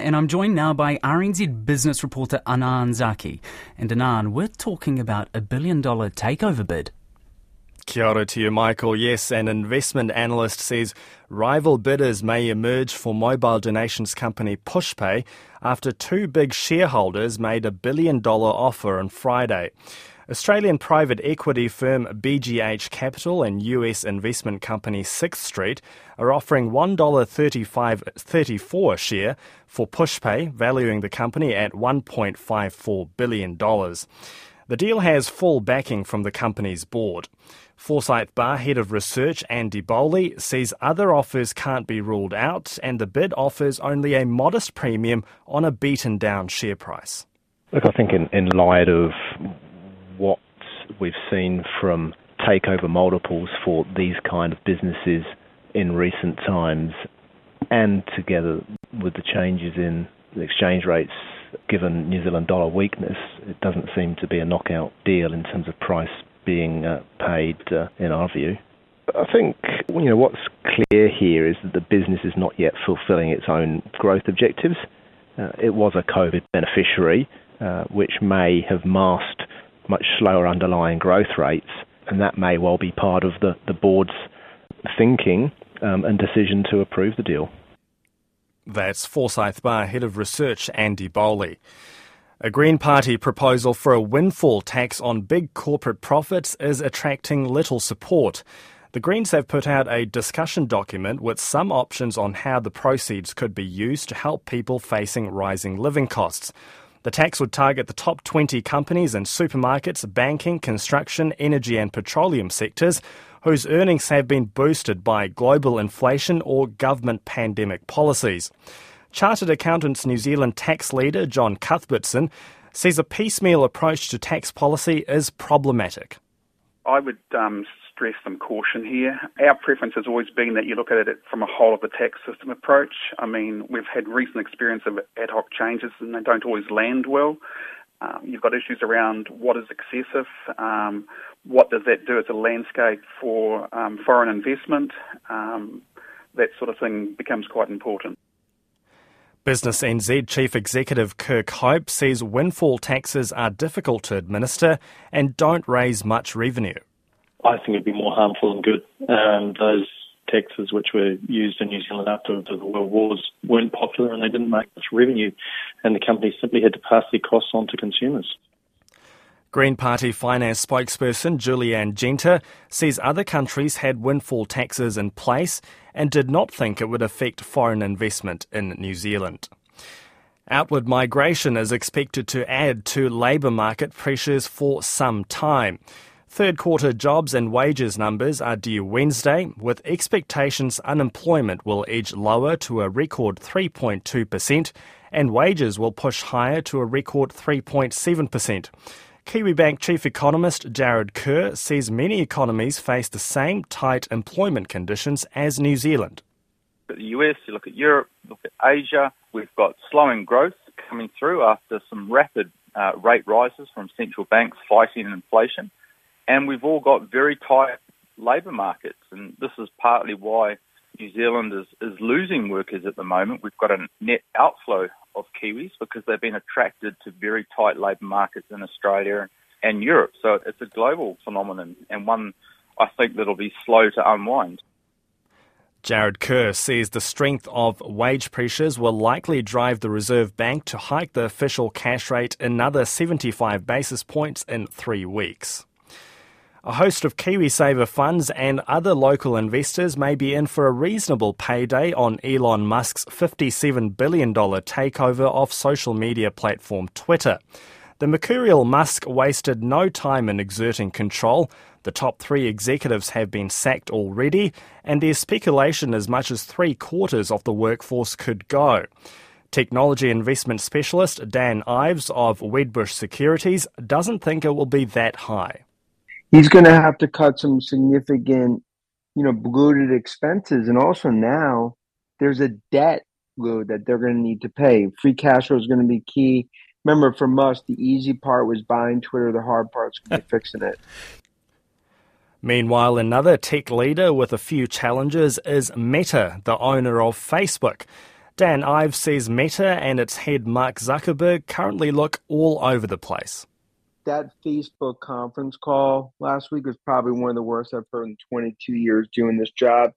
And I'm joined now by RNZ business reporter Anan Zaki. And Anan, we're talking about a billion dollar takeover bid. Kia ora to you, Michael. Yes, an investment analyst says rival bidders may emerge for mobile donations company Pushpay after two big shareholders made a billion dollar offer on Friday. Australian private equity firm BGH Capital and US investment company Sixth Street are offering $1.35.34 a share for Pushpay, valuing the company at $1.54 billion. The deal has full backing from the company's board. Forsyth Barr head of research Andy Bowley says other offers can't be ruled out and the bid offers only a modest premium on a beaten down share price. Look, I think in, in light of what we've seen from takeover multiples for these kind of businesses in recent times, and together with the changes in exchange rates given New Zealand dollar weakness, it doesn't seem to be a knockout deal in terms of price being uh, paid, uh, in our view. I think you know what's clear here is that the business is not yet fulfilling its own growth objectives. Uh, it was a COVID beneficiary, uh, which may have masked much slower underlying growth rates, and that may well be part of the, the board's thinking um, and decision to approve the deal. That's Forsyth Barr Head of Research Andy Bowley. A Green Party proposal for a windfall tax on big corporate profits is attracting little support. The Greens have put out a discussion document with some options on how the proceeds could be used to help people facing rising living costs. The tax would target the top 20 companies in supermarkets, banking, construction, energy, and petroleum sectors whose earnings have been boosted by global inflation or government pandemic policies. Chartered Accountants New Zealand tax leader John Cuthbertson says a piecemeal approach to tax policy is problematic. I would um, stress some caution here. Our preference has always been that you look at it from a whole of the tax system approach. I mean, we've had recent experience of ad hoc changes and they don't always land well. Um, you've got issues around what is excessive, um, what does that do as a landscape for um, foreign investment. Um, that sort of thing becomes quite important. Business NZ Chief Executive Kirk Hope says windfall taxes are difficult to administer and don't raise much revenue. I think it'd be more harmful than good. Um, those taxes which were used in New Zealand after the world wars weren't popular and they didn't make much revenue, and the companies simply had to pass their costs on to consumers. Green Party finance spokesperson Julie Anne Genter says other countries had windfall taxes in place and did not think it would affect foreign investment in New Zealand. Outward migration is expected to add to labour market pressures for some time. Third quarter jobs and wages numbers are due Wednesday, with expectations unemployment will edge lower to a record 3.2% and wages will push higher to a record 3.7%. Kiwibank chief economist Jarrod Kerr says many economies face the same tight employment conditions as New Zealand. The US, you look at Europe, look at Asia, we've got slowing growth coming through after some rapid uh, rate rises from central banks fighting inflation. And we've all got very tight labour markets, and this is partly why New Zealand is, is losing workers at the moment. We've got a net outflow of Kiwis because they've been attracted to very tight labour markets in Australia and Europe. So it's a global phenomenon and one I think that'll be slow to unwind. Jarrod Kerr says the strength of wage pressures will likely drive the Reserve Bank to hike the official cash rate another 75 basis points in three weeks. A host of KiwiSaver funds and other local investors may be in for a reasonable payday on Elon Musk's $57 billion takeover of social media platform Twitter. The mercurial Musk wasted no time in exerting control. The top three executives have been sacked already, and there's speculation as much as three quarters of the workforce could go. Technology investment specialist Dan Ives of Wedbush Securities doesn't think it will be that high he's going to have to cut some significant, you know, bloated expenses. And also now there's a debt load that they're going to need to pay. Free cash flow is going to be key. Remember, for us, the easy part was buying Twitter. The hard part's going to be fixing it. Meanwhile, another tech leader with a few challenges is Meta, the owner of Facebook. Dan Ives says Meta and its head Mark Zuckerberg currently look all over the place. That Facebook conference call last week was probably one of the worst I've heard in 22 years doing this job.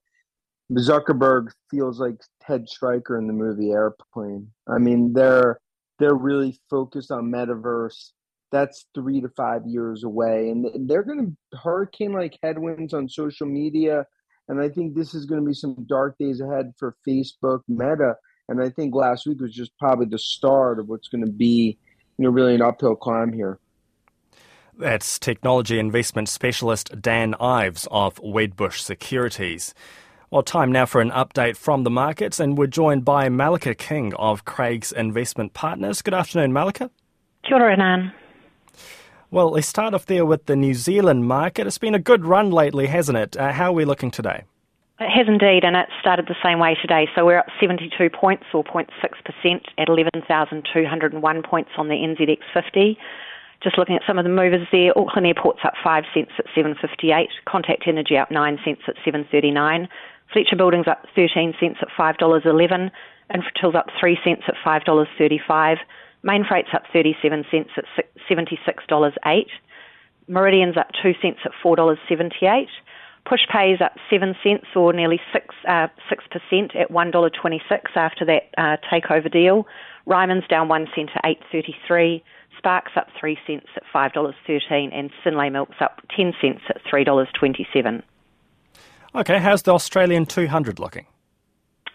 Zuckerberg feels like Ted Striker in the movie Airplane. I mean, they're they're really focused on metaverse. That's three to five years away, and they're going to hurricane like headwinds on social media. And I think this is going to be some dark days ahead for Facebook, Meta, and I think last week was just probably the start of what's going to be, you know, really an uphill climb here. That's technology investment specialist Dan Ives of Wedbush Securities. Well, time now for an update from the markets, and we're joined by Malika King of Craigs Investment Partners. Good afternoon, Malika. Kia ora. Well, let's start off there with the New Zealand market. It's been a good run lately, hasn't it? Uh, how are we looking today? It has indeed, and it started the same way today. So we're up 72 points, or 0.6%, at 11,201 points on the NZX 50. Just looking at some of the movers there, Auckland Airport's up 5 cents at 7.58, Contact Energy up 9 cents at 7.39, Fletcher Building's up 13 cents at $5.11, Infratil's up 3 cents at $5.35, Mainfreight's up 37 cents at $76.08, Meridian's up 2 cents at $4.78, Pushpay's up 7 cents or nearly 6, uh, 6% at $1.26 after that uh, takeover deal. Ryman's down 1 cent at 8.33. Spark's up 3 cents at $5.13 and Synlait Milk's up 10 cents at $3.27. Okay, how's the Australian 200 looking?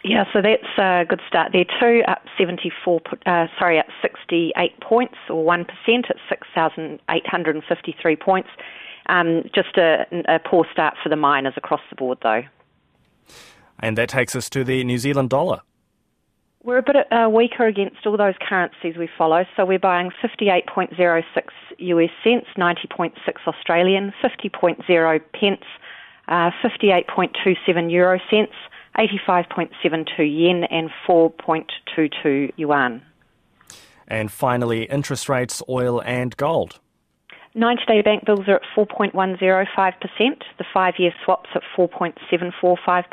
Yeah, so that's a good start there too. Up 74, uh, sorry, up 68 points or 1% at 6,853 points. Um, just a, a poor start for the miners across the board, though. And that takes us to the New Zealand dollar. We're a bit uh, weaker against all those currencies we follow, so we're buying 58.06 US cents, 90.6 Australian, 50.0 pence, uh, 58.27 euro cents, 85.72 yen, and 4.22 yuan. And finally, interest rates, oil, and gold. 90 day bank bills are at 4.105%, the five year swaps at 4.745%,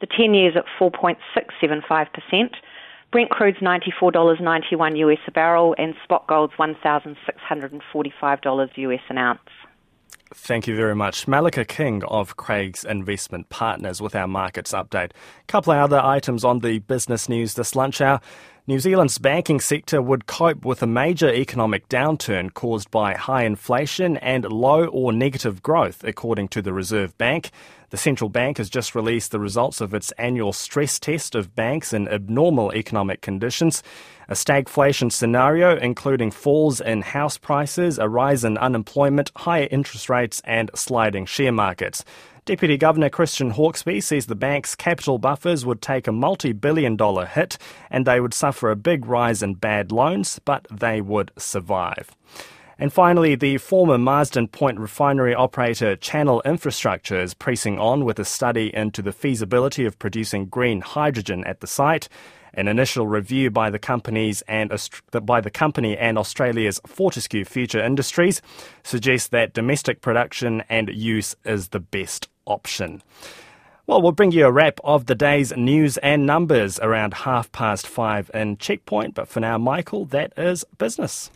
the 10 years at 4.675%. Brent crude's $94.91 US a barrel, and spot gold's $1,645 US an ounce. Thank you very much. Malika King of Craigs Investment Partners with our markets update. A couple of other items on the business news this lunch hour. New Zealand's banking sector would cope with a major economic downturn caused by high inflation and low or negative growth, according to the Reserve Bank. The central bank has just released the results of its annual stress test of banks in abnormal economic conditions. A stagflation scenario, including falls in house prices, a rise in unemployment, higher interest rates, and sliding share markets. Deputy Governor Christian Hawkesby says the bank's capital buffers would take a multi billion dollar hit and they would suffer a big rise in bad loans, but they would survive. And finally, the former Marsden Point refinery operator Channel Infrastructure is pressing on with a study into the feasibility of producing green hydrogen at the site. An initial review by the companies and by the company and Australia's Fortescue Future Industries suggests that domestic production and use is the best option. Well, we'll bring you a wrap of the day's news and numbers around half past five in Checkpoint. But for now, Michael, that is business.